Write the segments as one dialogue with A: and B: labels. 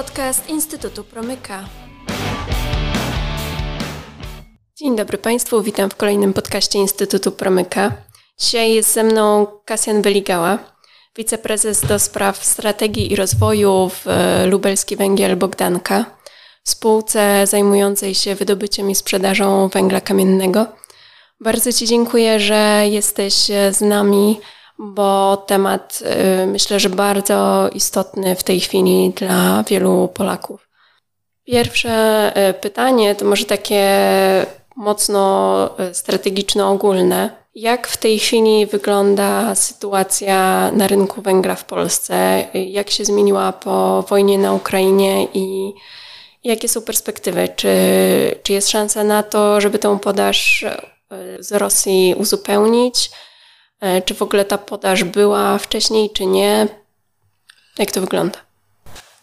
A: podcast Instytutu Promyka. Dzień dobry Państwu, witam w kolejnym podcaście Instytutu Promyka. Dzisiaj jest ze mną Kasjan Weligała, wiceprezes do spraw strategii i rozwoju w e, Lubelski Węgiel Bogdanka, spółce zajmującej się wydobyciem i sprzedażą węgla kamiennego. Bardzo Ci dziękuję, że jesteś z nami bo temat y, myślę, że bardzo istotny w tej chwili dla wielu Polaków. Pierwsze y, pytanie to może takie mocno y, strategiczno-ogólne. Jak w tej chwili wygląda sytuacja na rynku węgla w Polsce? Jak się zmieniła po wojnie na Ukrainie i jakie są perspektywy? Czy, czy jest szansa na to, żeby tę podaż z Rosji uzupełnić? E, czy w ogóle ta podaż była wcześniej, czy nie? Jak to wygląda?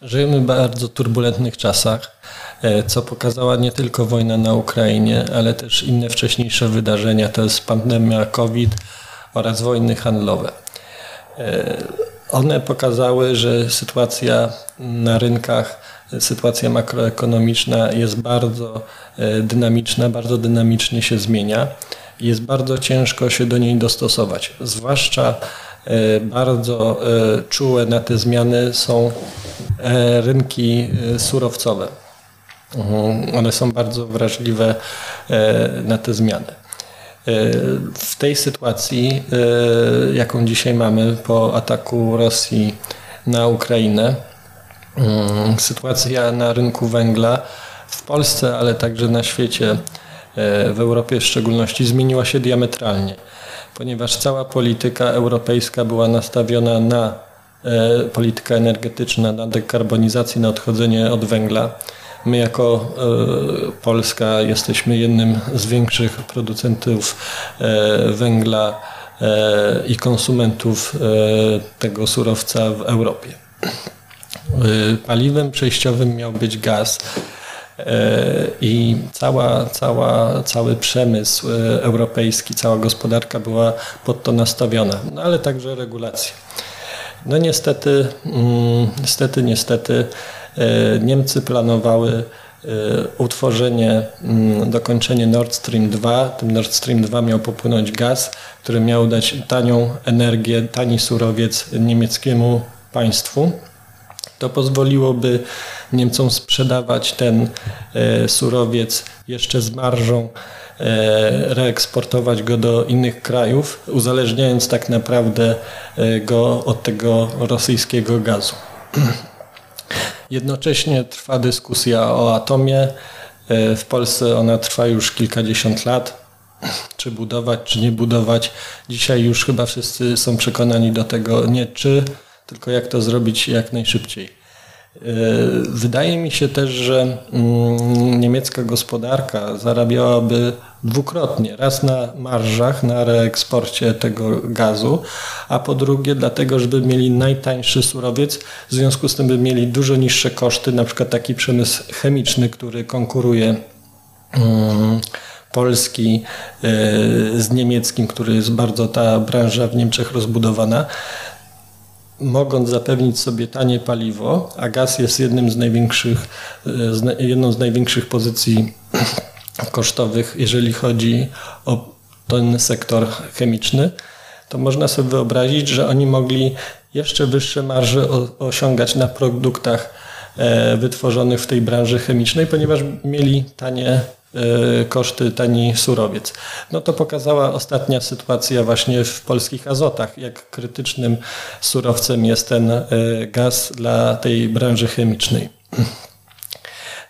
B: Żyjemy w bardzo turbulentnych czasach, e, co pokazała nie tylko wojna na Ukrainie, ale też inne wcześniejsze wydarzenia, to jest pandemia COVID oraz wojny handlowe. E, one pokazały, że sytuacja na rynkach, sytuacja makroekonomiczna jest bardzo dynamiczna, bardzo dynamicznie się zmienia jest bardzo ciężko się do niej dostosować. Zwłaszcza e, bardzo e, czułe na te zmiany są e, rynki surowcowe. Mhm. One są bardzo wrażliwe na te zmiany. W tej sytuacji, jaką dzisiaj mamy po ataku Rosji na Ukrainę, mm, sytuacja na rynku węgla w Polsce, ale także na świecie w Europie w szczególności zmieniła się diametralnie, ponieważ cała polityka europejska była nastawiona na e, polityka energetyczna, na dekarbonizację, na odchodzenie od węgla. My jako e, Polska jesteśmy jednym z większych producentów węgla i konsumentów tego surowca w Europie. Paliwem przejściowym miał być gaz. E, i cała, cała, cały przemysł e, europejski, cała gospodarka była pod to nastawiona, no ale także regulacje. No niestety, mm, niestety, niestety e, Niemcy planowały utworzenie, mm, dokończenie Nord Stream 2. Tym Nord Stream 2 miał popłynąć gaz, który miał dać tanią energię, tani surowiec niemieckiemu państwu. To pozwoliłoby Niemcom sprzedawać ten e, surowiec jeszcze z marżą, e, reeksportować go do innych krajów, uzależniając tak naprawdę e, go od tego rosyjskiego gazu. Jednocześnie trwa dyskusja o atomie. W Polsce ona trwa już kilkadziesiąt lat. Czy budować, czy nie budować. Dzisiaj już chyba wszyscy są przekonani do tego nie czy, tylko jak to zrobić jak najszybciej. E, wydaje mi się też, że mm, niemiecka gospodarka zarabiałaby dwukrotnie. Raz na marżach, na reeksporcie tego gazu, a po drugie dlatego, żeby mieli najtańszy surowiec, w związku z tym by mieli dużo niższe koszty, na przykład taki przemysł chemiczny, który konkuruje mm, polski e, z niemieckim, który jest bardzo ta branża w Niemczech rozbudowana mogąc zapewnić sobie tanie paliwo, a gaz jest jednym z największych, e, jedną z największych pozycji kosztowych, jeżeli chodzi o ten sektor chemiczny, to można sobie wyobrazić, że oni mogli jeszcze wyższe marże osiągać na produktach e, wytworzonych w tej branży chemicznej, ponieważ mieli tanie koszty tani surowiec. No to pokazała ostatnia sytuacja właśnie w polskich azotach, jak krytycznym surowcem jest ten e, gaz dla tej branży chemicznej.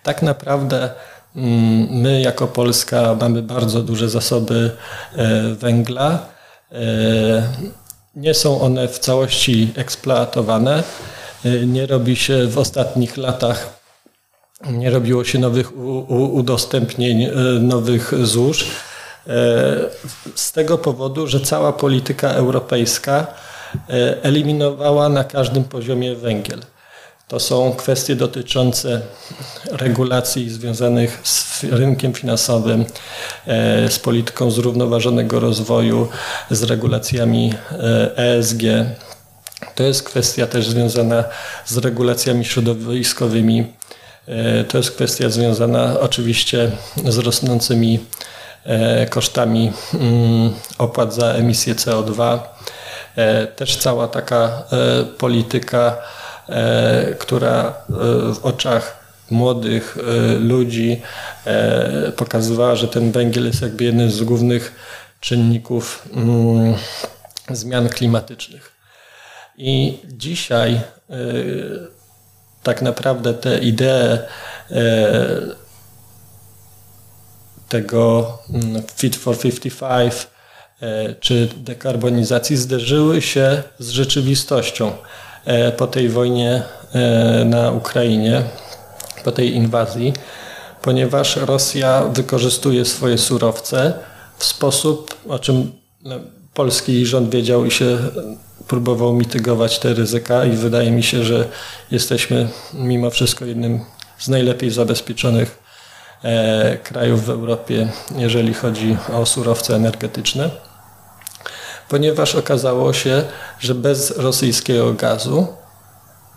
B: Tak naprawdę mm, my jako Polska mamy bardzo duże zasoby e, węgla. Nie są one w całości eksploatowane. Nie robi się w ostatnich latach nie robiło się nowych udostępnień, e, nowych złóż. E, z tego powodu, że cała polityka europejska e, eliminowała na każdym poziomie węgiel. To są kwestie dotyczące regulacji związanych z rynkiem finansowym, z polityką zrównoważonego rozwoju, z regulacjami ESG, To jest kwestia też związana z regulacjami środowiskowymi. E, to jest kwestia związana oczywiście z rosnącymi e, kosztami mm, opłat za emisję CO2. E, też cała taka polityka, która w oczach młodych ludzi pokazywała, że ten węgiel jest jakby jednym z głównych czynników mm, zmian klimatycznych. I dzisiaj tak naprawdę te idee y, tego mm, Fit for 55 y, czy dekarbonizacji zderzyły się z rzeczywistością po tej wojnie na Ukrainie, po tej inwazji, ponieważ Rosja wykorzystuje swoje surowce w sposób, o czym no, polski rząd wiedział i się próbował mitygować te ryzyka i wydaje mi się, że jesteśmy mimo wszystko jednym z najlepiej zabezpieczonych e, krajów w Europie, jeżeli chodzi o surowce energetyczne, ponieważ okazało się, że bez rosyjskiego gazu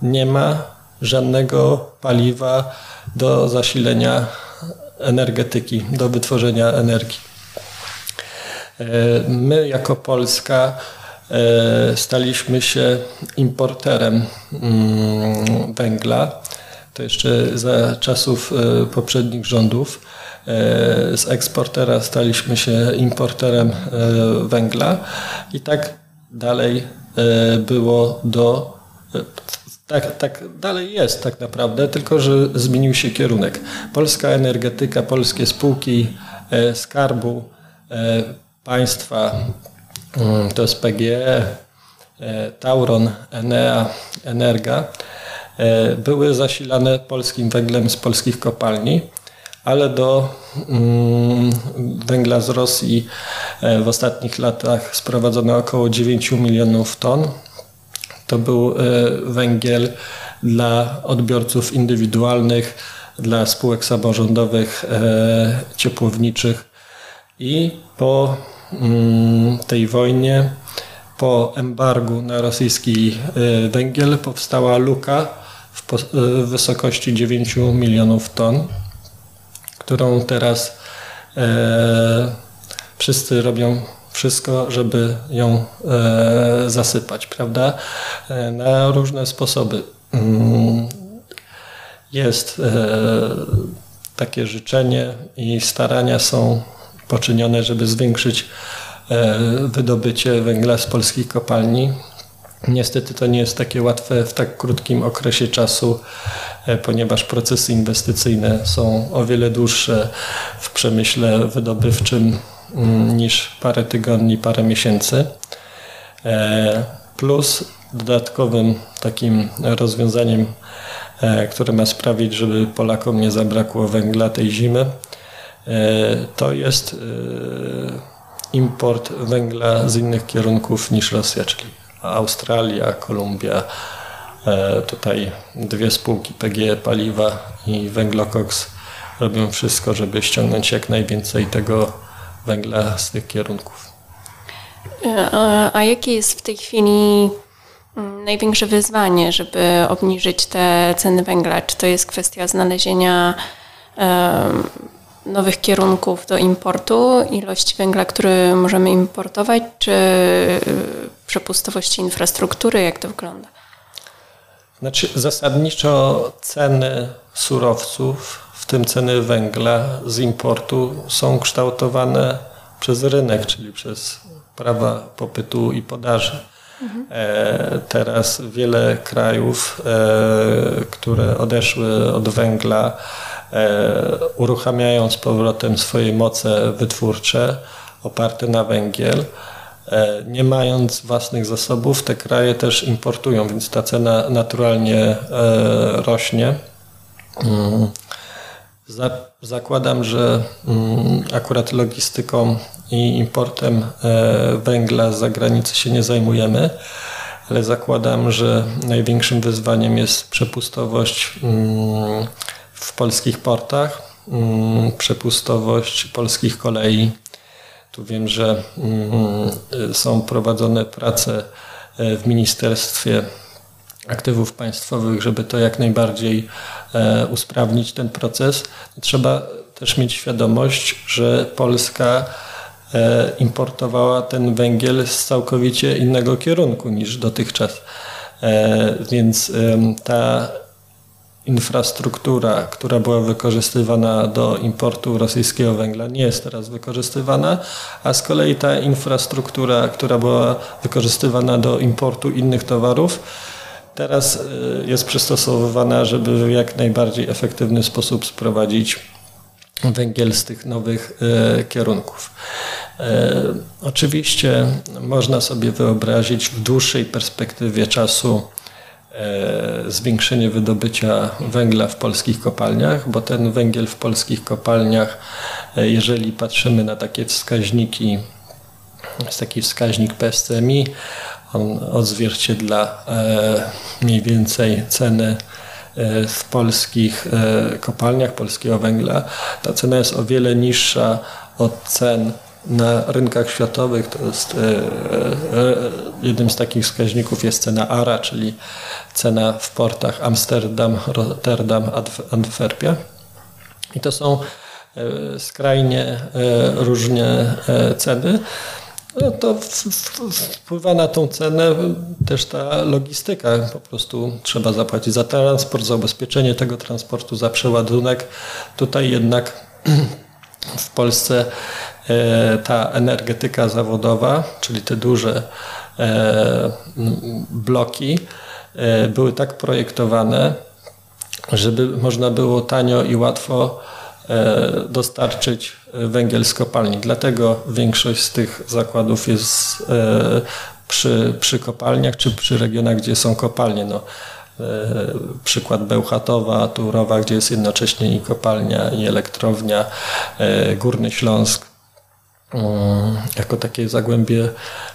B: nie ma żadnego paliwa do zasilenia energetyki, do wytworzenia energii. E, my jako Polska staliśmy się importerem mm, węgla. To jeszcze za czasów e, poprzednich rządów. E, z eksportera staliśmy się importerem węgla i tak dalej było do. Tak, tak dalej jest tak naprawdę, tylko że zmienił się kierunek. Polska energetyka, polskie spółki skarbu państwa to jest PGE, e, Tauron, Enea, Energa, e, były zasilane polskim węglem z polskich kopalni, ale do mm, węgla z Rosji e, w ostatnich latach sprowadzono około 9 milionów ton. To był węgiel dla odbiorców indywidualnych, dla spółek samorządowych, ciepłowniczych i po Mm, tej wojnie, po embargu na rosyjski y, węgiel powstała luka w y, wysokości 9 milionów ton, którą teraz e, wszyscy robią wszystko, żeby ją e, zasypać, prawda? E, na różne sposoby. Mm, jest takie życzenie i starania są poczynione, żeby zwiększyć e, wydobycie węgla z polskich kopalni. Niestety to nie jest takie łatwe w tak krótkim okresie czasu, e, ponieważ procesy inwestycyjne są o wiele dłuższe w przemyśle wydobywczym mm, niż parę tygodni, parę miesięcy. E, plus dodatkowym takim rozwiązaniem, które ma sprawić, żeby Polakom nie zabrakło węgla tej zimy, to jest e, import węgla z innych kierunków niż Rosja, czyli Australia, Kolumbia. E, tutaj dwie spółki PGE Paliwa i Węglokoks robią wszystko, żeby ściągnąć jak najwięcej tego węgla z tych kierunków.
A: A, a jakie jest w tej chwili mm, największe wyzwanie, żeby obniżyć te ceny węgla? Czy to jest kwestia znalezienia um, nowych kierunków do importu, ilości węgla, który możemy importować, czy y, przepustowości infrastruktury, jak to wygląda?
B: Znaczy, zasadniczo ceny surowców, w tym ceny węgla z importu, są kształtowane przez rynek, czyli przez prawa popytu i podaży. Mhm. E, teraz wiele krajów, e, które odeszły od węgla, E, uruchamiają z powrotem swoje moce wytwórcze oparte na węgiel. Nie mając własnych zasobów, te kraje też importują, więc ta cena naturalnie rośnie. Mm. Zakładam, że mm, akurat logistyką i importem węgla z zagranicy się nie zajmujemy, ale zakładam, że największym wyzwaniem jest przepustowość mm, w polskich portach, mm, przepustowość polskich kolei. Tu wiem, że są prowadzone prace w Ministerstwie Aktywów Państwowych, żeby to jak najbardziej usprawnić ten proces. Trzeba też mieć świadomość, że Polska importowała ten węgiel z całkowicie innego kierunku niż dotychczas. Więc ta infrastruktura, która była wykorzystywana do importu rosyjskiego węgla, nie jest teraz wykorzystywana, a z kolei ta infrastruktura, która była wykorzystywana do importu innych towarów, teraz e, jest przystosowywana, żeby w jak najbardziej efektywny sposób sprowadzić węgiel z tych nowych e, kierunków. E, oczywiście można sobie wyobrazić w dłuższej perspektywie czasu zwiększenie wydobycia węgla w polskich kopalniach, bo ten węgiel w polskich kopalniach, jeżeli patrzymy na takie wskaźniki, jest taki wskaźnik PSCMI, on odzwierciedla e, mniej więcej ceny w polskich kopalniach polskiego węgla. Ta cena jest o wiele niższa od cen na rynkach światowych to jest e, e, jednym z takich wskaźników jest cena ARA, czyli cena w portach Amsterdam, Rotterdam, Antwerpia. I to są e, skrajnie różne ceny. No to wpływa na tą cenę też ta logistyka. Po prostu trzeba zapłacić za transport, za ubezpieczenie tego transportu, za przeładunek. Tutaj jednak w Polsce E, ta energetyka zawodowa, czyli te duże e, bloki, e, były tak projektowane, żeby można było tanio i łatwo dostarczyć węgiel z kopalni. Dlatego większość z tych zakładów jest przy, przy kopalniach czy przy regionach, gdzie są kopalnie. No, przykład Bełchatowa, Turowa, gdzie jest jednocześnie i kopalnia, i elektrownia, Górny Śląsk, Mm, jako takie zagłębie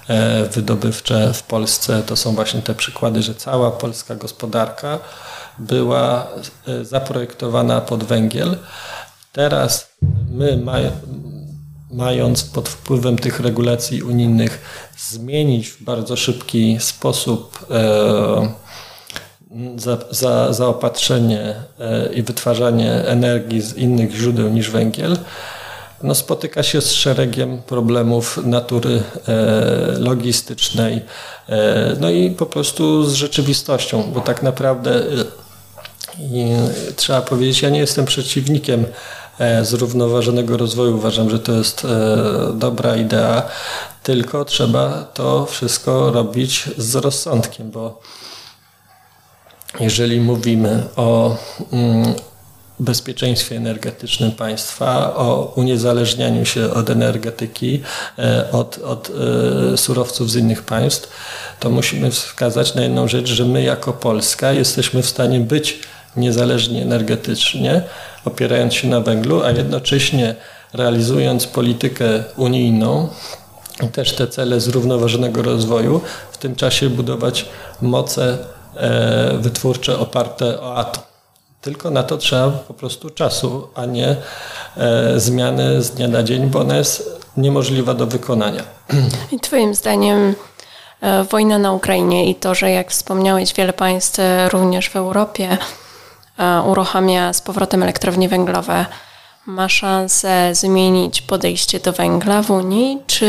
B: e, wydobywcze w Polsce to są właśnie te przykłady, że cała polska gospodarka była e, zaprojektowana pod węgiel. Teraz my mając pod wpływem tych regulacji unijnych zmienić w bardzo szybki sposób e, za, za, zaopatrzenie i wytwarzanie energii z innych źródeł niż węgiel, no, spotyka się z szeregiem problemów natury e, logistycznej, e, no i po prostu z rzeczywistością, bo tak naprawdę e, trzeba powiedzieć, ja nie jestem przeciwnikiem zrównoważonego rozwoju. Uważam, że to jest dobra idea, tylko trzeba to wszystko robić z rozsądkiem, bo jeżeli mówimy o mm, bezpieczeństwie energetycznym państwa, o uniezależnianiu się od energetyki, e, od, od e, surowców z innych państw, to musimy wskazać na jedną rzecz, że my jako Polska jesteśmy w stanie być niezależni energetycznie, opierając się na węglu, a jednocześnie realizując politykę unijną, też te cele zrównoważonego rozwoju, w tym czasie budować moce e, wytwórcze oparte o atom. Tylko na to trzeba po prostu czasu, a nie e, zmiany z dnia na dzień, bo ona jest niemożliwa do wykonania.
A: I Twoim zdaniem e, wojna na Ukrainie i to, że jak wspomniałeś, wiele państw również w Europie uruchamia z powrotem elektrownie węglowe, ma szansę zmienić podejście do węgla w Unii, czy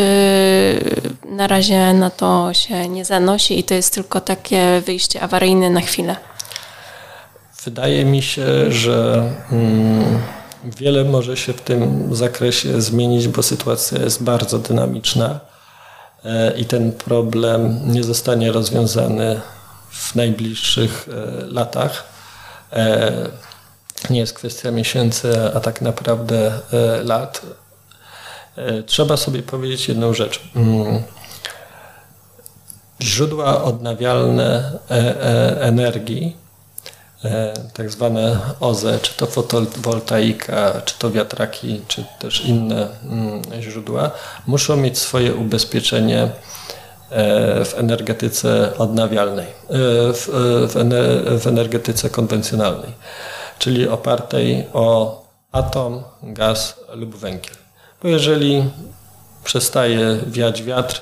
A: na razie na to się nie zanosi i to jest tylko takie wyjście awaryjne na chwilę?
B: Wydaje mi się, że mm, wiele może się w tym zakresie zmienić, bo sytuacja jest bardzo dynamiczna e, i ten problem nie zostanie rozwiązany w najbliższych e, latach. E, nie jest kwestia miesięcy, a tak naprawdę lat. Trzeba sobie powiedzieć jedną rzecz. Mm, źródła odnawialne energii E, tak zwane OZE, czy to fotowoltaika, czy to wiatraki, czy też inne mm, źródła, muszą mieć swoje ubezpieczenie e, w energetyce odnawialnej, e, w, w energetyce konwencjonalnej, czyli opartej o atom, gaz lub węgiel. Bo jeżeli przestaje wiać wiatr,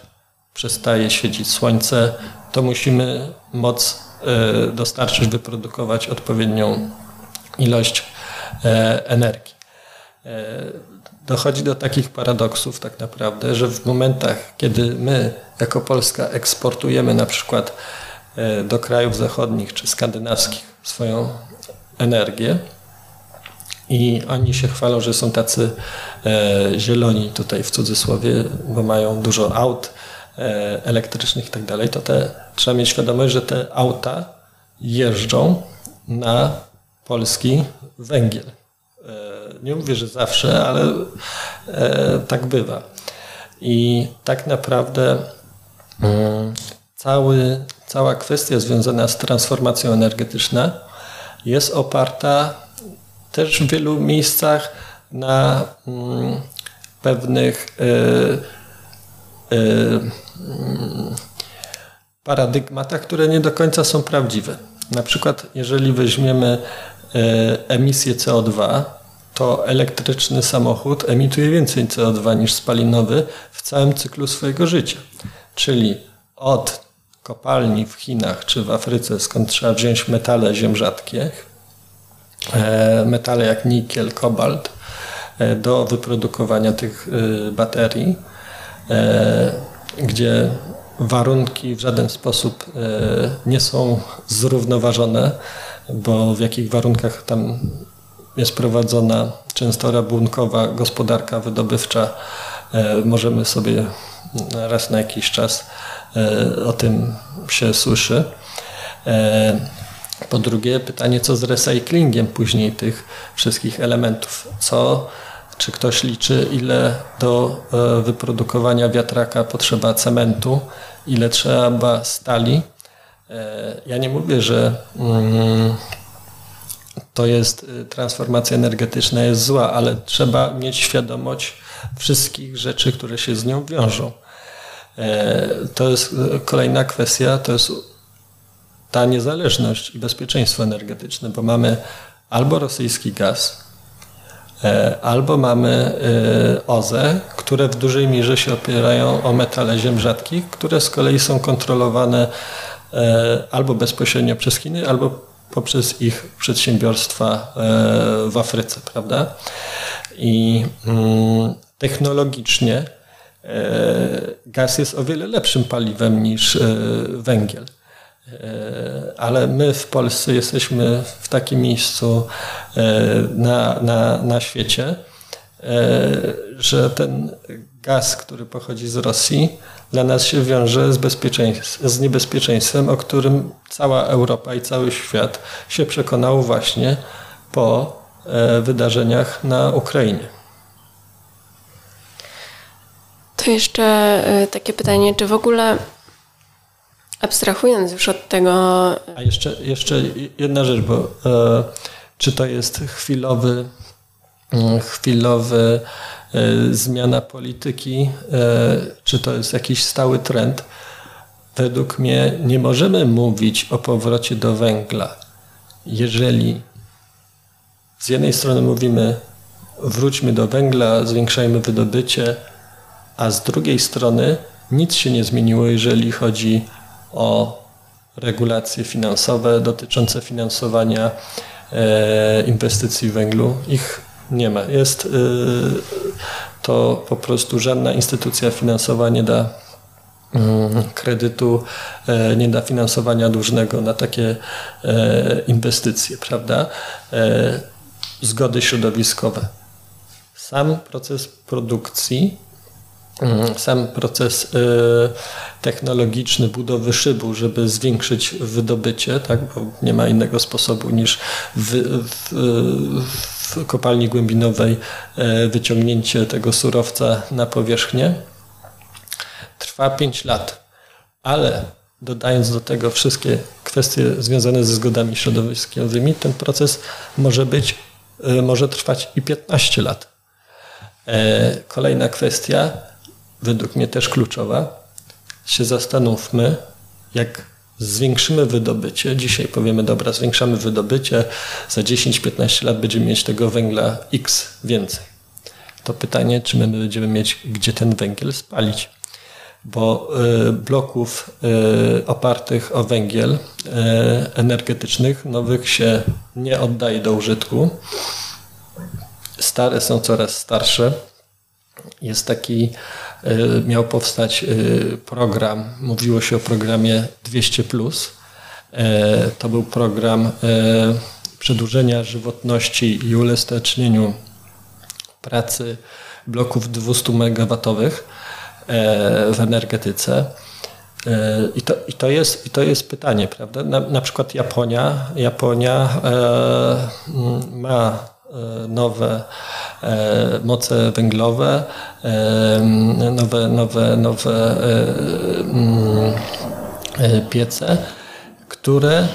B: przestaje świecić słońce, to musimy moc e, dostarczyć, wyprodukować odpowiednią ilość e, energii. E, dochodzi do takich paradoksów tak naprawdę, że w momentach, kiedy my jako Polska eksportujemy na przykład do krajów zachodnich czy skandynawskich swoją energię, i oni się chwalą, że są tacy e, zieloni tutaj w cudzysłowie, bo mają dużo aut e, elektrycznych i tak dalej, to te, trzeba mieć świadomość, że te auta jeżdżą na polski węgiel. E, nie mówię, że zawsze, ale e, tak bywa. I tak naprawdę mm, cały, cała kwestia związana z transformacją energetyczną jest oparta też w wielu miejscach na mm, pewnych y, y, paradygmatach, które nie do końca są prawdziwe. Na przykład, jeżeli weźmiemy emisję CO2, to elektryczny samochód emituje więcej CO2 niż spalinowy w całym cyklu swojego życia. Czyli od kopalni w Chinach czy w Afryce, skąd trzeba wziąć metale ziem rzadkich, E, metale jak nikiel, kobalt e, do wyprodukowania tych e, baterii, gdzie warunki w żaden sposób nie są zrównoważone, bo w jakich warunkach tam jest prowadzona często rabunkowa gospodarka wydobywcza, możemy sobie raz na jakiś czas o tym się słyszy. Po drugie, pytanie, co z recyklingiem później tych wszystkich elementów? Co, czy ktoś liczy, ile do e, wyprodukowania wiatraka potrzeba cementu, ile trzeba stali? E, ja nie mówię, że mm, to jest e, transformacja energetyczna jest zła, ale trzeba mieć świadomość wszystkich rzeczy, które się z nią wiążą. To jest kolejna kwestia, to jest ta niezależność i bezpieczeństwo energetyczne, bo mamy albo rosyjski gaz, e, albo mamy e, OZE, które w dużej mierze się opierają o metale ziem rzadkich, które z kolei są kontrolowane e, albo bezpośrednio przez Chiny, albo poprzez ich przedsiębiorstwa w Afryce, prawda? I mm, technologicznie gaz jest o wiele lepszym paliwem niż węgiel. E, ale my w Polsce jesteśmy w takim miejscu e, na, na, na świecie, e, że ten gaz, który pochodzi z Rosji, dla nas się wiąże z, z niebezpieczeństwem, o którym cała Europa i cały świat się przekonał właśnie po wydarzeniach na Ukrainie.
A: To jeszcze takie pytanie, czy w ogóle Abstrahując już od tego.
B: A jeszcze, jeszcze jedna rzecz, bo e, czy to jest chwilowy, mm, chwilowy e, zmiana polityki, e, czy to jest jakiś stały trend? Według mnie nie możemy mówić o powrocie do węgla, jeżeli z jednej strony mówimy wróćmy do węgla, zwiększajmy wydobycie, a z drugiej strony nic się nie zmieniło, jeżeli chodzi o regulacje finansowe dotyczące finansowania e, inwestycji w węglu. Ich nie ma. Jest e, to po prostu żadna instytucja finansowa nie da mm, kredytu, e, nie da finansowania dłużnego na takie inwestycje, prawda? Zgody środowiskowe. Sam proces produkcji Mhm. sam proces technologiczny budowy szybu, żeby zwiększyć wydobycie, tak, bo nie ma innego sposobu niż w, w, w kopalni głębinowej y, wyciągnięcie tego surowca na powierzchnię, trwa 5 lat. Ale dodając do tego wszystkie kwestie związane ze zgodami środowiskowymi, ten proces może być, y, może trwać i 15 lat. E, kolejna kwestia, według mnie też kluczowa, się zastanówmy, jak zwiększymy wydobycie, dzisiaj powiemy, dobra, zwiększamy wydobycie, za 10-15 lat będziemy mieć tego węgla X więcej. To pytanie, czy my będziemy mieć gdzie ten węgiel spalić. bo bloków opartych o węgiel energetycznych nowych się nie oddaje do użytku. Stare są coraz starsze. Jest taki, miał powstać program, mówiło się o programie 200. To był program przedłużenia żywotności i uelastycznieniu pracy bloków 200 MW e, w energetyce. E, I to, i, to jest, I to jest pytanie, prawda? Na, na przykład Japonia, Japonia e, ma nowe moce węglowe, nowe, nowe, nowe piece, które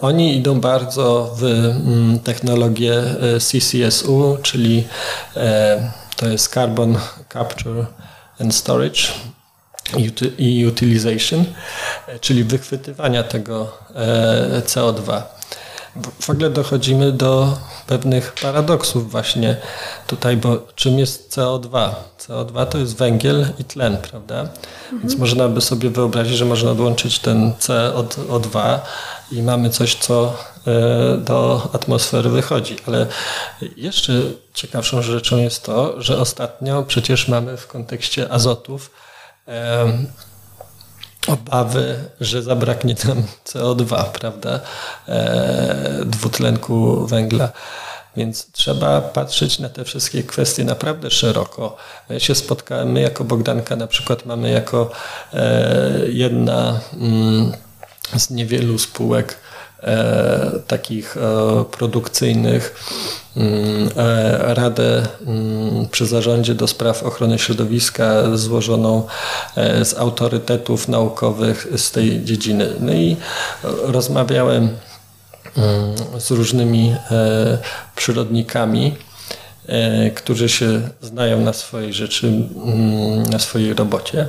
B: oni idą bardzo w mm, technologię CCSU, czyli e, to jest Carbon Capture and Storage i Utilization, e, czyli wychwytywania tego e, CO2 w ogóle dochodzimy do pewnych paradoksów właśnie tutaj, bo czym jest CO2? CO2 to jest węgiel i tlen, prawda? Mhm. Więc można by sobie wyobrazić, że można odłączyć ten CO2 i mamy coś, co e, do atmosfery wychodzi. Ale jeszcze ciekawszą rzeczą jest to, że ostatnio przecież mamy w kontekście azotów obawy, że zabraknie nam CO2, prawda, e, dwutlenku węgla. Więc trzeba patrzeć na te wszystkie kwestie naprawdę szeroko. Ja się spotkałem, my jako Bogdanka na przykład mamy jako e, jedna mm, z niewielu spółek takich e, produkcyjnych mm, e, Radę mm, przy zarządzie do spraw ochrony środowiska złożoną z autorytetów naukowych z tej dziedziny. No i rozmawiałem mm, z różnymi przyrodnikami, którzy się znają na swojej rzeczy, na swojej robocie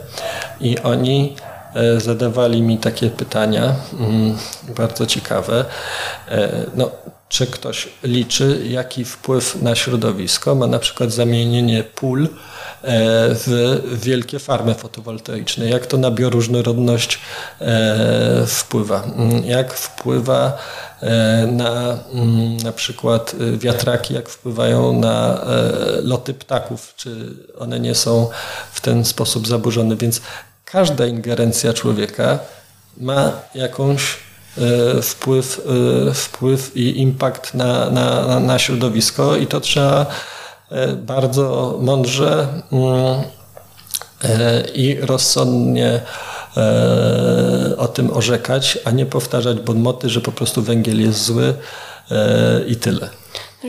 B: i oni E, zadawali mi takie pytania, mm, bardzo ciekawe. E, no, czy ktoś liczy, jaki wpływ na środowisko ma na przykład zamienienie pól e, w wielkie farmy fotowoltaiczne. Jak to na bioróżnorodność wpływa? Mm, jak wpływa na mm, na przykład wiatraki, jak wpływają na loty ptaków, czy one nie są w ten sposób zaburzone. Więc każda ingerencja człowieka ma jakąś e, wpływ, e, wpływ i impact na, na, na środowisko i to trzeba e, bardzo mądrze mm, i rozsądnie o tym orzekać, a nie powtarzać bonmoty, że po prostu węgiel jest zły i tyle.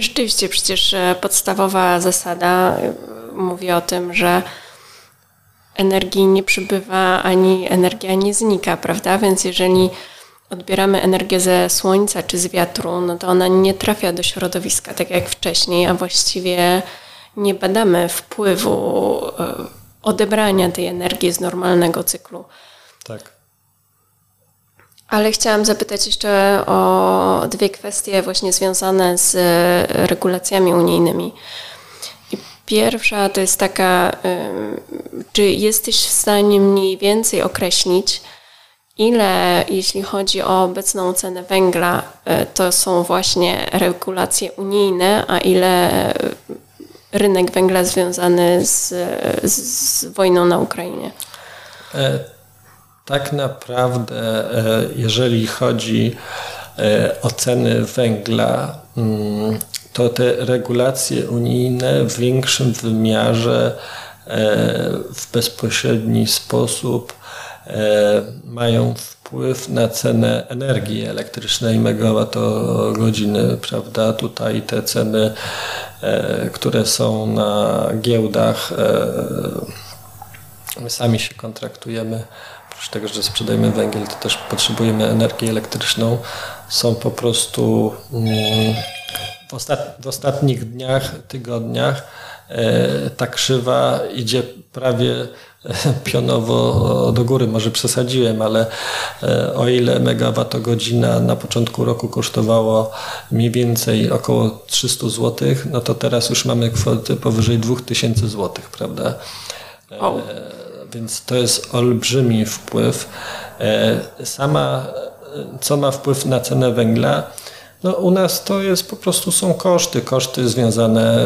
A: Rzeczywiście, przecież podstawowa zasada mówi o tym, że energii nie przybywa, ani energia nie znika, prawda? Więc jeżeli odbieramy energię ze słońca czy z wiatru, no to ona nie trafia do środowiska tak jak wcześniej, a właściwie nie badamy wpływu e, odebrania tej energii z normalnego cyklu.
B: Tak.
A: Ale chciałam zapytać jeszcze o dwie kwestie właśnie związane z regulacjami unijnymi. Pierwsza to jest taka, czy jesteś w stanie mniej więcej określić, ile, jeśli chodzi o obecną cenę węgla, e, to są właśnie regulacje unijne, a ile rynek węgla związany z, z wojną na Ukrainie?
B: E, tak naprawdę, e, jeżeli chodzi o ceny węgla, to te regulacje unijne w większym wymiarze e, w bezpośredni sposób e, mają wpływ na cenę energii elektrycznej megawattogodziny, prawda? Tutaj te ceny, e, które są na giełdach, my sami się kontraktujemy, oprócz tego, że sprzedajemy węgiel, to też potrzebujemy energię elektryczną, są po prostu mm, w, ostat, w ostatnich dniach, tygodniach e, ta krzywa idzie prawie e, pionowo do góry. Może przesadziłem, ale e, o ile megawattogodzina na początku roku kosztowało mniej więcej około 300 zł, no to teraz już mamy kwoty powyżej 2000 zł, prawda? Oh. Więc to jest olbrzymi wpływ. Sama, co ma wpływ na cenę węgla? No, u nas to jest po prostu są koszty, koszty związane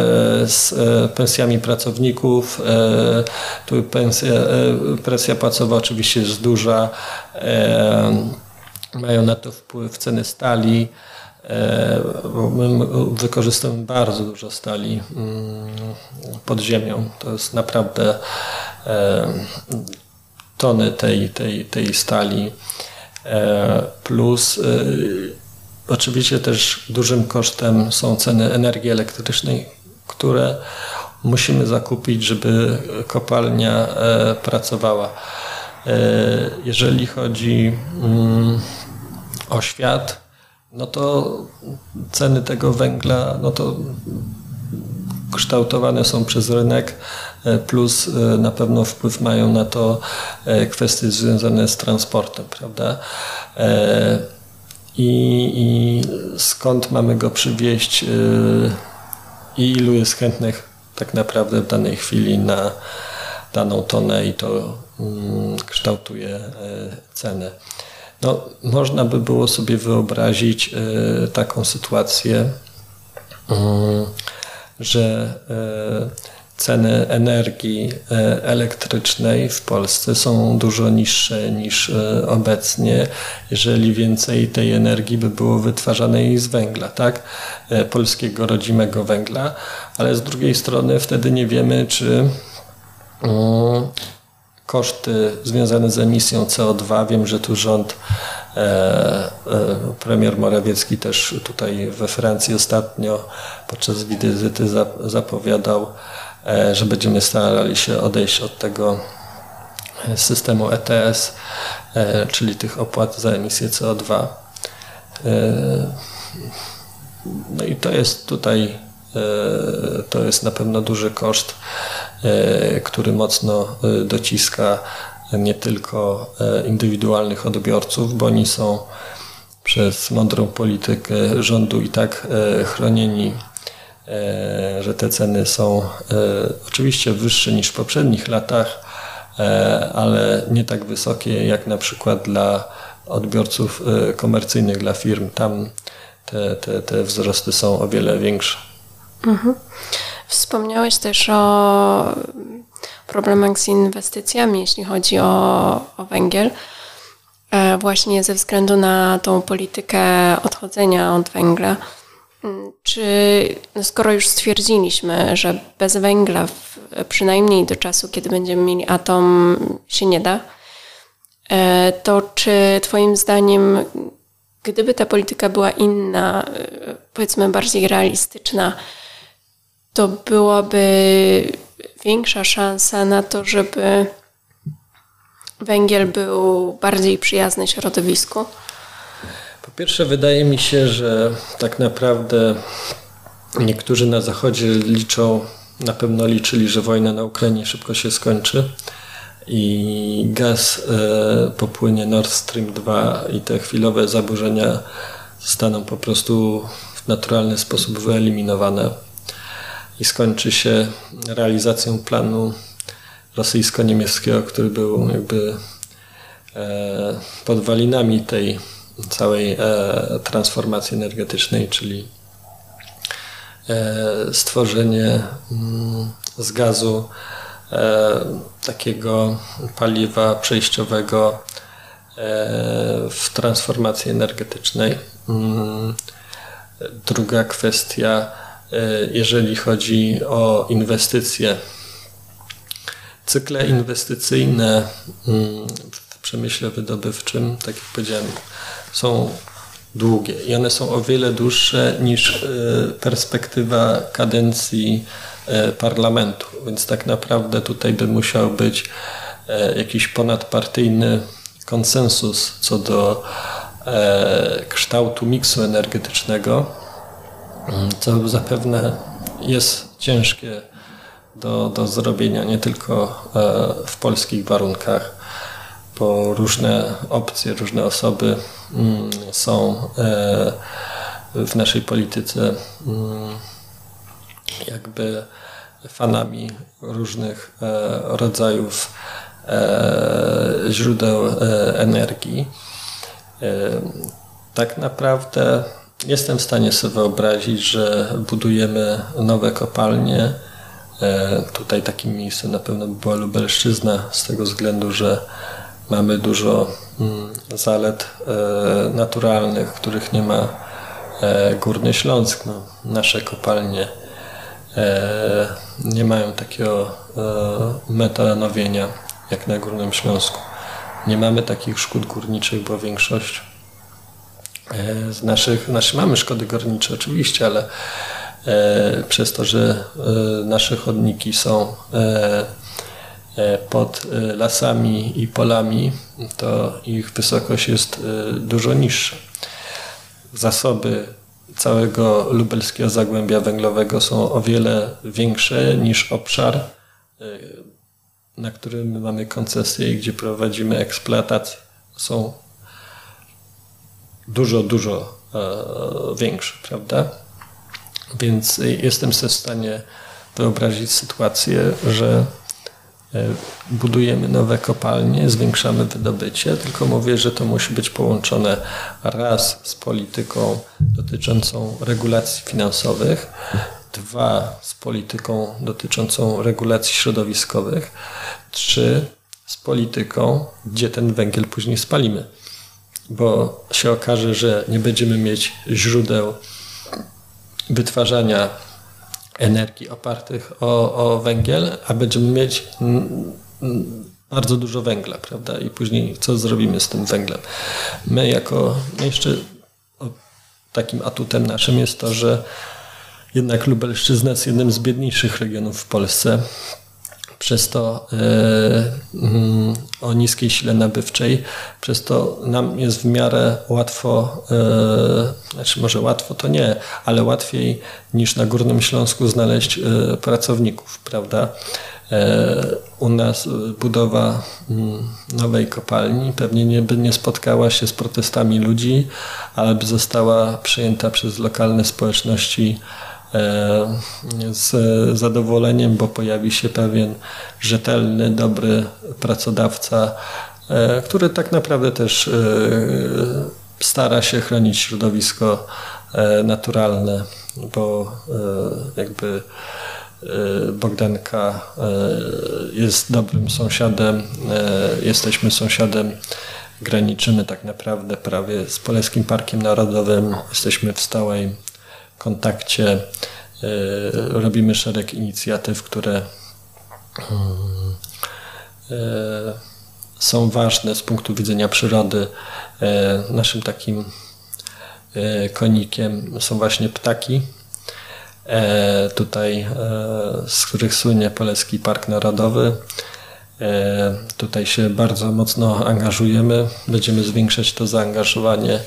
B: z pensjami pracowników. Tu pensja, presja płacowa oczywiście jest duża. Mają na to wpływ ceny stali. Bo my wykorzystujemy bardzo dużo stali mm, pod ziemią. To jest naprawdę tony tej, tej, tej stali. Plus Oczywiście też dużym kosztem są ceny energii elektrycznej, które musimy zakupić, żeby kopalnia e, pracowała. E, jeżeli chodzi mm, o świat, no to ceny tego węgla, no to kształtowane są przez rynek, e, plus na pewno wpływ mają na to kwestie związane z transportem, prawda? i, i skąd mamy go przywieźć i ilu jest chętnych tak naprawdę w danej chwili na daną tonę i to mm, kształtuje cenę. No, można by było sobie wyobrazić y, taką sytuację, mm, że ceny energii e, elektrycznej w Polsce są dużo niższe niż e, obecnie, jeżeli więcej tej energii by było wytwarzanej z węgla, tak? E, polskiego rodzimego węgla, ale z drugiej strony wtedy nie wiemy, czy mm, koszty związane z emisją CO2, wiem, że tu rząd premier Morawiecki też tutaj we Francji ostatnio podczas wizyty zapowiadał E, że będziemy starali się odejść od tego systemu ETS, e, czyli tych opłat za emisję CO2. E, no i to jest tutaj, to jest na pewno duży koszt, który mocno dociska nie tylko indywidualnych odbiorców, bo oni są przez mądrą politykę rządu i tak chronieni E, że te ceny są e, oczywiście wyższe niż w poprzednich latach, e, ale nie tak wysokie jak na przykład dla odbiorców komercyjnych, dla firm. Tam te, te, te wzrosty są o wiele większe. Mhm.
A: Wspomniałeś też o problemach z inwestycjami, jeśli chodzi o, o węgiel. Właśnie ze względu na tą politykę odchodzenia od węgla. Czy no skoro już stwierdziliśmy, że bez węgla, przynajmniej do czasu, kiedy będziemy mieli atom, się nie da, e, to czy Twoim zdaniem, gdyby ta polityka była inna, e, powiedzmy bardziej realistyczna, to byłaby większa szansa na to, żeby węgiel był bardziej przyjazny środowisku?
B: Po pierwsze, wydaje mi się, że tak naprawdę niektórzy na Zachodzie liczą, na pewno liczyli, że wojna na Ukrainie szybko się skończy i gaz e, popłynie Nord Stream 2 i te chwilowe zaburzenia zostaną po prostu w naturalny sposób wyeliminowane i skończy się realizacją planu rosyjsko-niemieckiego, który był jakby e, podwalinami tej całej e, transformacji energetycznej, czyli e, stworzenie mm, z gazu takiego paliwa przejściowego w transformacji energetycznej. Mm, druga kwestia, jeżeli chodzi o inwestycje, cykle inwestycyjne mm, w przemyśle wydobywczym, tak jak powiedziałem, są długie i one są o wiele dłuższe niż e, perspektywa kadencji e, parlamentu. Więc tak naprawdę tutaj by musiał być e, jakiś ponadpartyjny konsensus co do kształtu miksu energetycznego, co zapewne jest ciężkie do, do zrobienia nie tylko w polskich warunkach bo różne opcje, różne osoby mm, są e, w naszej polityce mm, jakby fanami różnych e, rodzajów źródeł energii. Tak naprawdę jestem w stanie sobie wyobrazić, że budujemy nowe kopalnie. Tutaj takim miejscem na pewno by była Lubelszczyzna, z tego względu, że mamy dużo mm, zalet naturalnych, których nie ma Górny Śląsk. No, nasze kopalnie E, nie mają takiego e, metanowienia jak na Górnym Śląsku. Nie mamy takich szkód górniczych, bo większość e, z naszych, znaczy mamy szkody górnicze oczywiście, ale przez to, że nasze chodniki są pod lasami i polami, to ich wysokość jest dużo niższa. Zasoby całego lubelskiego zagłębia węglowego są o wiele większe niż obszar, e, na którym mamy koncesję i gdzie prowadzimy eksploatację. Są dużo, dużo e, większe, prawda? Więc jestem sobie w stanie wyobrazić sytuację, że E, budujemy nowe kopalnie, zwiększamy wydobycie, tylko mówię, że to musi być połączone raz z polityką dotyczącą regulacji finansowych, dwa z polityką dotyczącą regulacji środowiskowych, trzy z polityką, gdzie ten węgiel później spalimy. Bo się okaże, że nie będziemy mieć źródeł wytwarzania energii opartych o, o węgiel, a będziemy mieć bardzo dużo węgla, prawda? I później co zrobimy z tym węglem? My jako jeszcze takim atutem naszym jest to, że jednak Lubelszczyzna jest jednym z biedniejszych regionów w Polsce przez to e, mm, o niskiej sile nabywczej, przez to nam jest w miarę łatwo, e, znaczy może łatwo to nie, ale łatwiej niż na Górnym Śląsku znaleźć e, pracowników, prawda? U nas budowa mm, nowej kopalni pewnie nie, by nie spotkała się z protestami ludzi, ale by została przyjęta przez lokalne społeczności z zadowoleniem, bo pojawi się pewien rzetelny, dobry pracodawca, e, który tak naprawdę też e, stara się chronić środowisko naturalne, bo jakby Bogdanka jest dobrym sąsiadem, jesteśmy sąsiadem, graniczymy tak naprawdę prawie z Polskim Parkiem Narodowym, jesteśmy w stałej kontakcie. E, robimy szereg inicjatyw, które mm, e, są ważne z punktu widzenia przyrody. E, naszym takim konikiem są właśnie ptaki. Tutaj, z których słynie Polecki Park Narodowy. Tutaj się bardzo mocno angażujemy. Będziemy zwiększać to zaangażowanie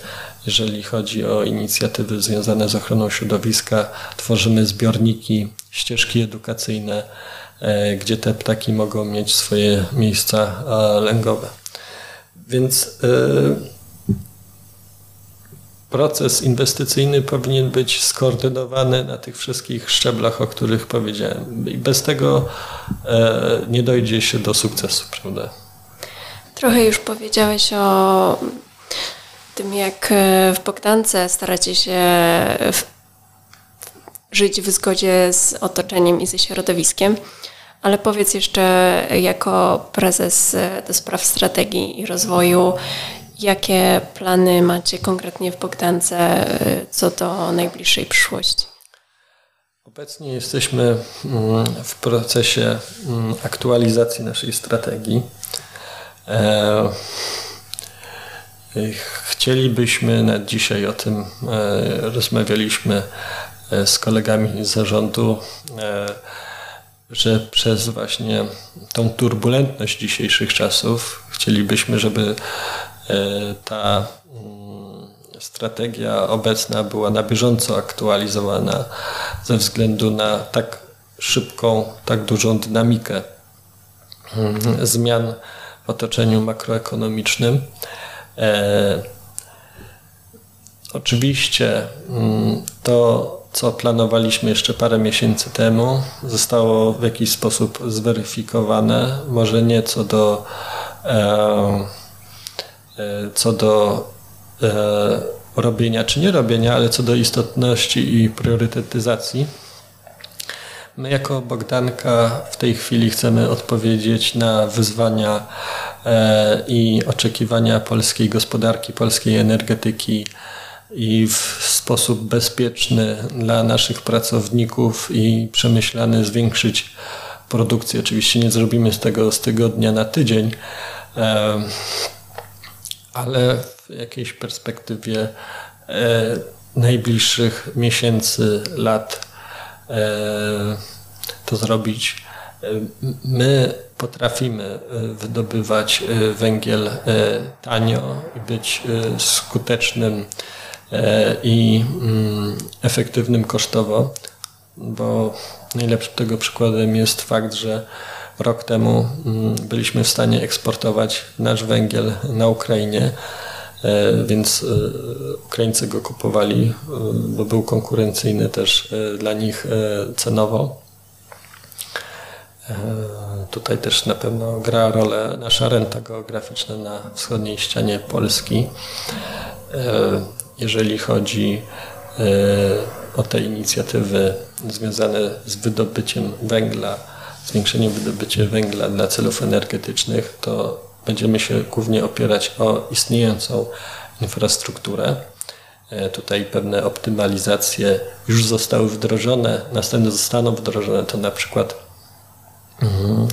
B: jeżeli chodzi o inicjatywy związane z ochroną środowiska, tworzymy zbiorniki, ścieżki edukacyjne, e, gdzie te ptaki mogą mieć swoje miejsca e, lęgowe. Więc e, proces inwestycyjny powinien być skoordynowany na tych wszystkich szczeblach, o których powiedziałem. I bez tego nie dojdzie się do sukcesu, prawda?
A: Trochę już powiedziałeś o tym, jak e, w Bogdance staracie się w, żyć w zgodzie z otoczeniem i ze środowiskiem. Ale powiedz jeszcze, jako prezes e, do spraw strategii i rozwoju, jakie plany macie konkretnie w Bogdance e, co do najbliższej przyszłości?
B: Obecnie jesteśmy mm, w procesie mm, aktualizacji naszej strategii. Chcielibyśmy, nawet dzisiaj o tym e, rozmawialiśmy e, z kolegami z zarządu, e, że przez właśnie tą turbulentność dzisiejszych czasów chcielibyśmy, żeby ta mm, strategia obecna była na bieżąco aktualizowana ze względu na tak szybką, tak dużą dynamikę mm, zmian w otoczeniu makroekonomicznym. E, oczywiście mm, to co planowaliśmy jeszcze parę miesięcy temu, zostało w jakiś sposób zweryfikowane. Może nie co do, e, co do robienia czy nie robienia, ale co do istotności i priorytetyzacji. My jako Bogdanka w tej chwili chcemy odpowiedzieć na wyzwania e, i oczekiwania polskiej gospodarki, polskiej energetyki i w sposób bezpieczny dla naszych pracowników i przemyślany zwiększyć produkcję. Oczywiście nie zrobimy z tego z tygodnia na tydzień, e, ale w jakiejś perspektywie e, najbliższych miesięcy, lat E, to zrobić. E, my potrafimy e, wydobywać węgiel tanio i być skutecznym i mm, efektywnym kosztowo, bo najlepszym tego przykładem jest fakt, że rok temu mm, byliśmy w stanie eksportować nasz węgiel na Ukrainie E, więc e, Ukraińcy go kupowali, e, bo był konkurencyjny też dla nich cenowo. Tutaj też na pewno gra rolę nasza renta geograficzna na wschodniej ścianie Polski. Jeżeli chodzi o te inicjatywy związane z wydobyciem węgla, zwiększeniem wydobycia węgla dla celów energetycznych, to będziemy się głównie opierać o istniejącą infrastrukturę. E, tutaj pewne optymalizacje już zostały wdrożone, następne zostaną wdrożone, to na przykład mm,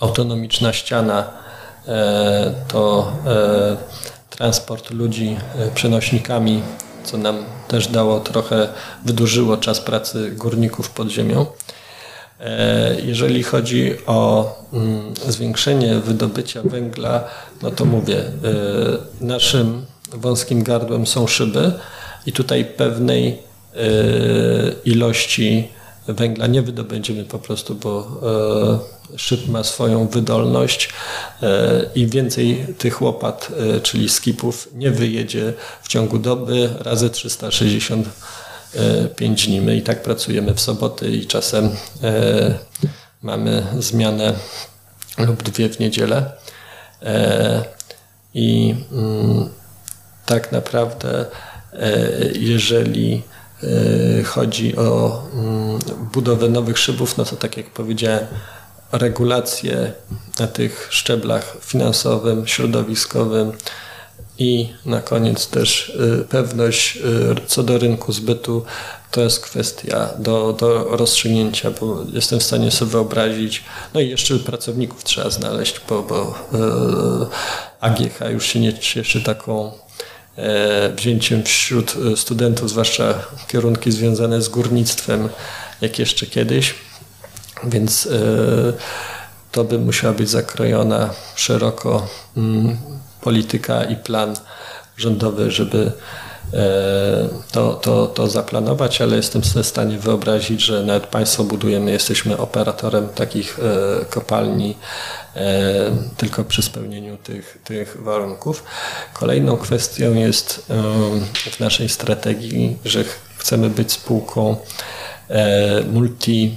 B: autonomiczna ściana, e, to e, transport ludzi przenośnikami, co nam też dało trochę, wydłużyło czas pracy górników pod ziemią. E, jeżeli chodzi o mm, zwiększenie wydobycia węgla, no to mówię, e, naszym wąskim gardłem są szyby i tutaj pewnej e, ilości węgla nie wydobędziemy po prostu, bo szyb ma swoją wydolność i więcej tych łopat, czyli skipów nie wyjedzie w ciągu doby razy 360 5 dni. My i tak pracujemy w soboty i czasem e, mamy zmianę lub dwie w niedzielę. E, I mm, tak naprawdę, e, jeżeli chodzi o mm, budowę nowych szybów, no to tak jak powiedziałem, regulacje na tych szczeblach finansowym, środowiskowym, i na koniec też y, pewność y, co do rynku zbytu to jest kwestia do, do rozstrzygnięcia, bo jestem w stanie sobie wyobrazić, no i jeszcze pracowników trzeba znaleźć, bo, bo y, AGH już się nie cieszy taką e, wzięciem wśród studentów, zwłaszcza kierunki związane z górnictwem, jak jeszcze kiedyś, więc to by musiała być zakrojona szeroko mm, polityka i plan rządowy, żeby e, to, to, to zaplanować, ale jestem sobie w stanie wyobrazić, że nawet państwo budujemy, jesteśmy operatorem takich e, kopalni e, tylko przy spełnieniu tych, tych warunków. Kolejną kwestią jest w naszej strategii, że chcemy być spółką multi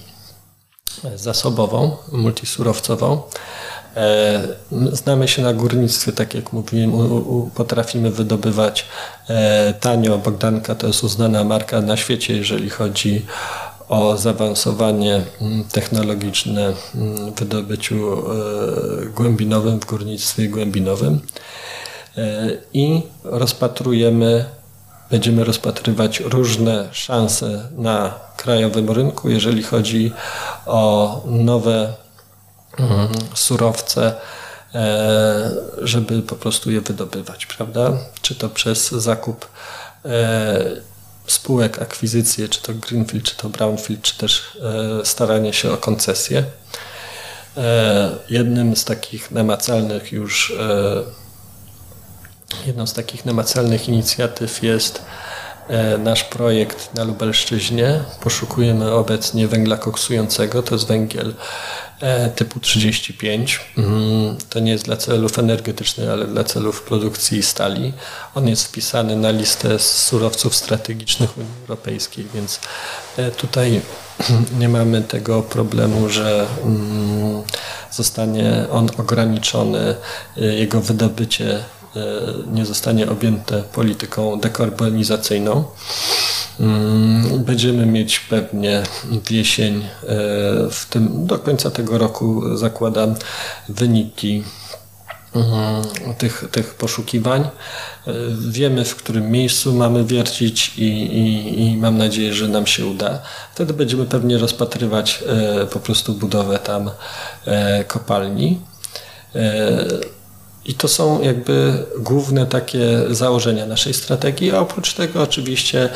B: zasobową, multisurowcową. E, znamy się na górnictwie, tak jak mówiłem, potrafimy wydobywać e, tanio. Bogdanka to jest uznana marka na świecie, jeżeli chodzi o zaawansowanie technologiczne w wydobyciu e, głębinowym, w górnictwie głębinowym. I rozpatrujemy, będziemy rozpatrywać różne szanse na krajowym rynku, jeżeli chodzi o nowe. Surowce, e, żeby po prostu je wydobywać, prawda? Czy to przez zakup e, spółek, akwizycje, czy to Greenfield, czy to Brownfield, czy też e, staranie się o koncesję. Jednym z takich namacalnych już jedną z takich namacalnych inicjatyw jest nasz projekt na Lubelszczyźnie. Poszukujemy obecnie węgla koksującego, to jest węgiel typu 35. Mm, to nie jest dla celów energetycznych, ale dla celów produkcji stali. On jest wpisany na listę surowców strategicznych Unii Europejskiej, więc e, tutaj nie mamy tego problemu, że mm, zostanie on ograniczony, jego wydobycie E, nie zostanie objęte polityką dekarbonizacyjną. Mm, będziemy mieć pewnie w jesień, e, w tym do końca tego roku zakładam wyniki mm, tych, tych poszukiwań. E, wiemy, w którym miejscu mamy wiercić i, i, i, mam nadzieję, że nam się uda. Wtedy będziemy pewnie rozpatrywać po prostu budowę tam kopalni. I to są jakby główne takie założenia naszej strategii, a oprócz tego oczywiście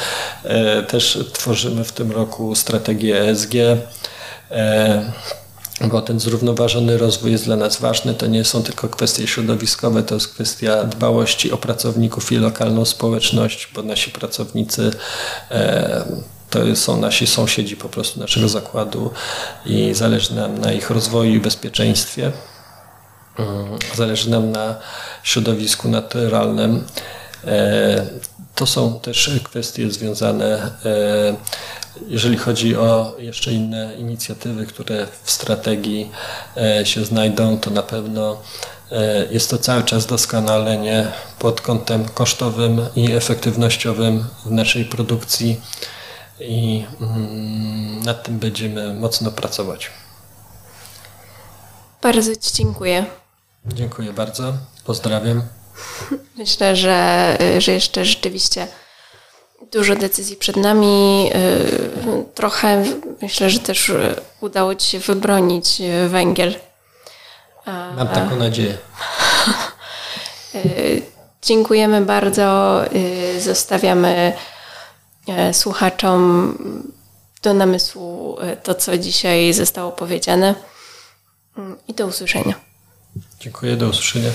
B: e, też tworzymy w tym roku strategię ESG, e, bo ten zrównoważony rozwój jest dla nas ważny. To nie są tylko kwestie środowiskowe, to jest kwestia dbałości o pracowników i lokalną społeczność, bo nasi pracownicy e, to są nasi sąsiedzi po prostu naszego zakładu i zależy nam na ich rozwoju i bezpieczeństwie. Mm, zależy nam na środowisku naturalnym. E, to są też kwestie związane, e, jeżeli chodzi o jeszcze inne inicjatywy, które w strategii e, się znajdą, to na pewno jest to cały czas doskonalenie pod kątem kosztowym i efektywnościowym w naszej produkcji i mm, nad tym będziemy mocno pracować.
A: Bardzo Ci dziękuję.
B: Dziękuję bardzo. Pozdrawiam.
A: Myślę, że, że jeszcze rzeczywiście dużo decyzji przed nami. Y, trochę myślę, że też udało Ci się wybronić węgiel.
B: Mam taką nadzieję.
A: Y, dziękujemy bardzo. Y, zostawiamy słuchaczom do namysłu to, co dzisiaj zostało powiedziane. I do usłyszenia.
B: Dziękuję, do usłyszenia.